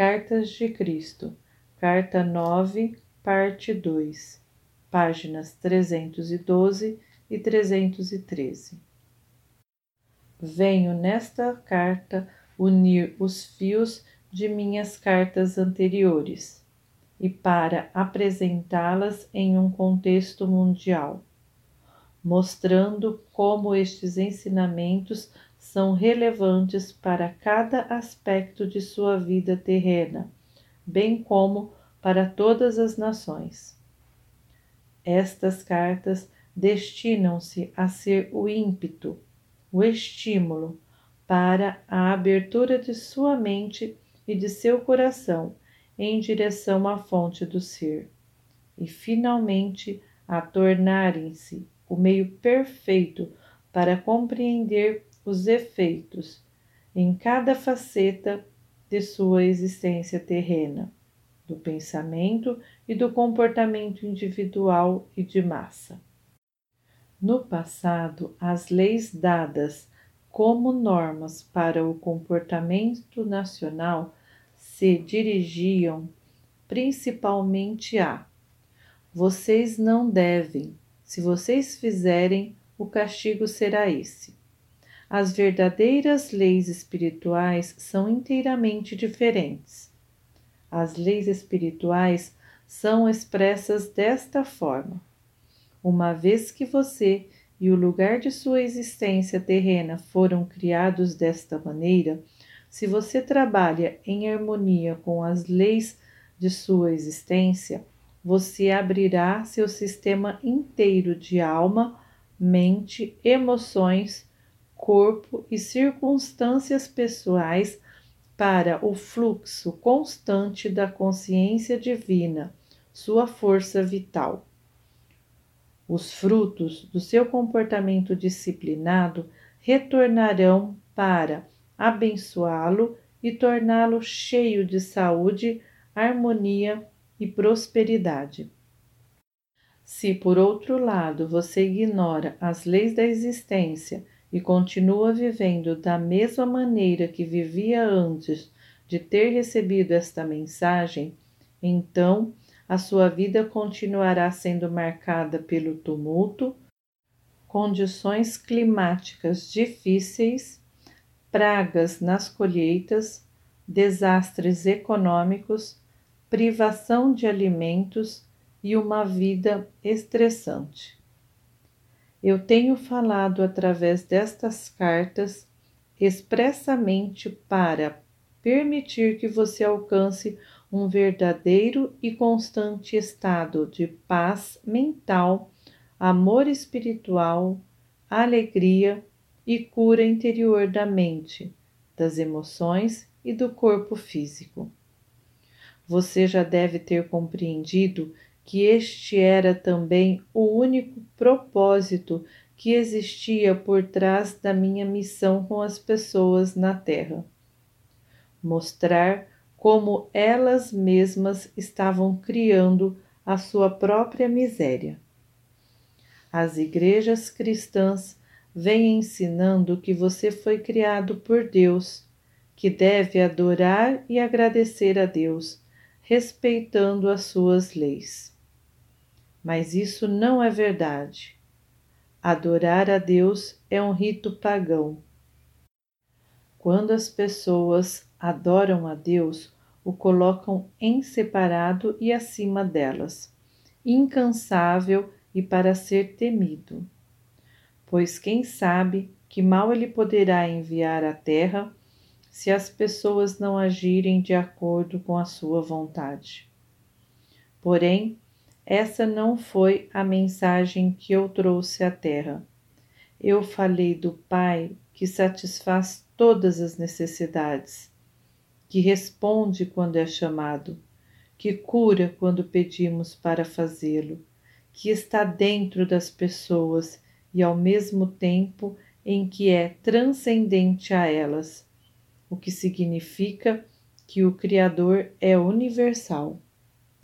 Cartas de Cristo, Carta 9, Parte 2, páginas 312 e 313. Venho nesta carta unir os fios de minhas cartas anteriores e para apresentá-las em um contexto mundial, mostrando como estes ensinamentos são relevantes para cada aspecto de sua vida terrena, bem como para todas as nações. Estas cartas destinam-se a ser o ímpeto, o estímulo para a abertura de sua mente e de seu coração em direção à fonte do ser, e finalmente a tornarem-se o meio perfeito para compreender os efeitos em cada faceta de sua existência terrena, do pensamento e do comportamento individual e de massa. No passado, as leis dadas como normas para o comportamento nacional se dirigiam principalmente a: vocês não devem, se vocês fizerem, o castigo será esse. As verdadeiras leis espirituais são inteiramente diferentes. As leis espirituais são expressas desta forma: uma vez que você e o lugar de sua existência terrena foram criados desta maneira, se você trabalha em harmonia com as leis de sua existência, você abrirá seu sistema inteiro de alma, mente, emoções, corpo e circunstâncias pessoais para o fluxo constante da consciência divina, sua força vital. Os frutos do seu comportamento disciplinado retornarão para abençoá-lo e torná-lo cheio de saúde, harmonia e prosperidade. Se, por outro lado, você ignora as leis da existência e continua vivendo da mesma maneira que vivia antes de ter recebido esta mensagem, então a sua vida continuará sendo marcada pelo tumulto, condições climáticas difíceis, pragas nas colheitas, desastres econômicos, privação de alimentos e uma vida estressante. Eu tenho falado através destas cartas expressamente para permitir que você alcance um verdadeiro e constante estado de paz mental, amor espiritual, alegria e cura interior da mente, das emoções e do corpo físico. Você já deve ter compreendido que este era também o único propósito que existia por trás da minha missão com as pessoas na Terra. Mostrar como elas mesmas estavam criando a sua própria miséria. As igrejas cristãs vêm ensinando que você foi criado por Deus, que deve adorar e agradecer a Deus, respeitando as suas leis. Mas isso não é verdade. Adorar a Deus é um rito pagão. Quando as pessoas adoram a Deus, o colocam em separado e acima delas, incansável e para ser temido. Pois quem sabe que mal ele poderá enviar à terra se as pessoas não agirem de acordo com a sua vontade. Porém, essa não foi a mensagem que eu trouxe à terra. Eu falei do Pai que satisfaz todas as necessidades que responde quando é chamado, que cura quando pedimos para fazê-lo, que está dentro das pessoas e ao mesmo tempo em que é transcendente a elas, o que significa que o Criador é universal.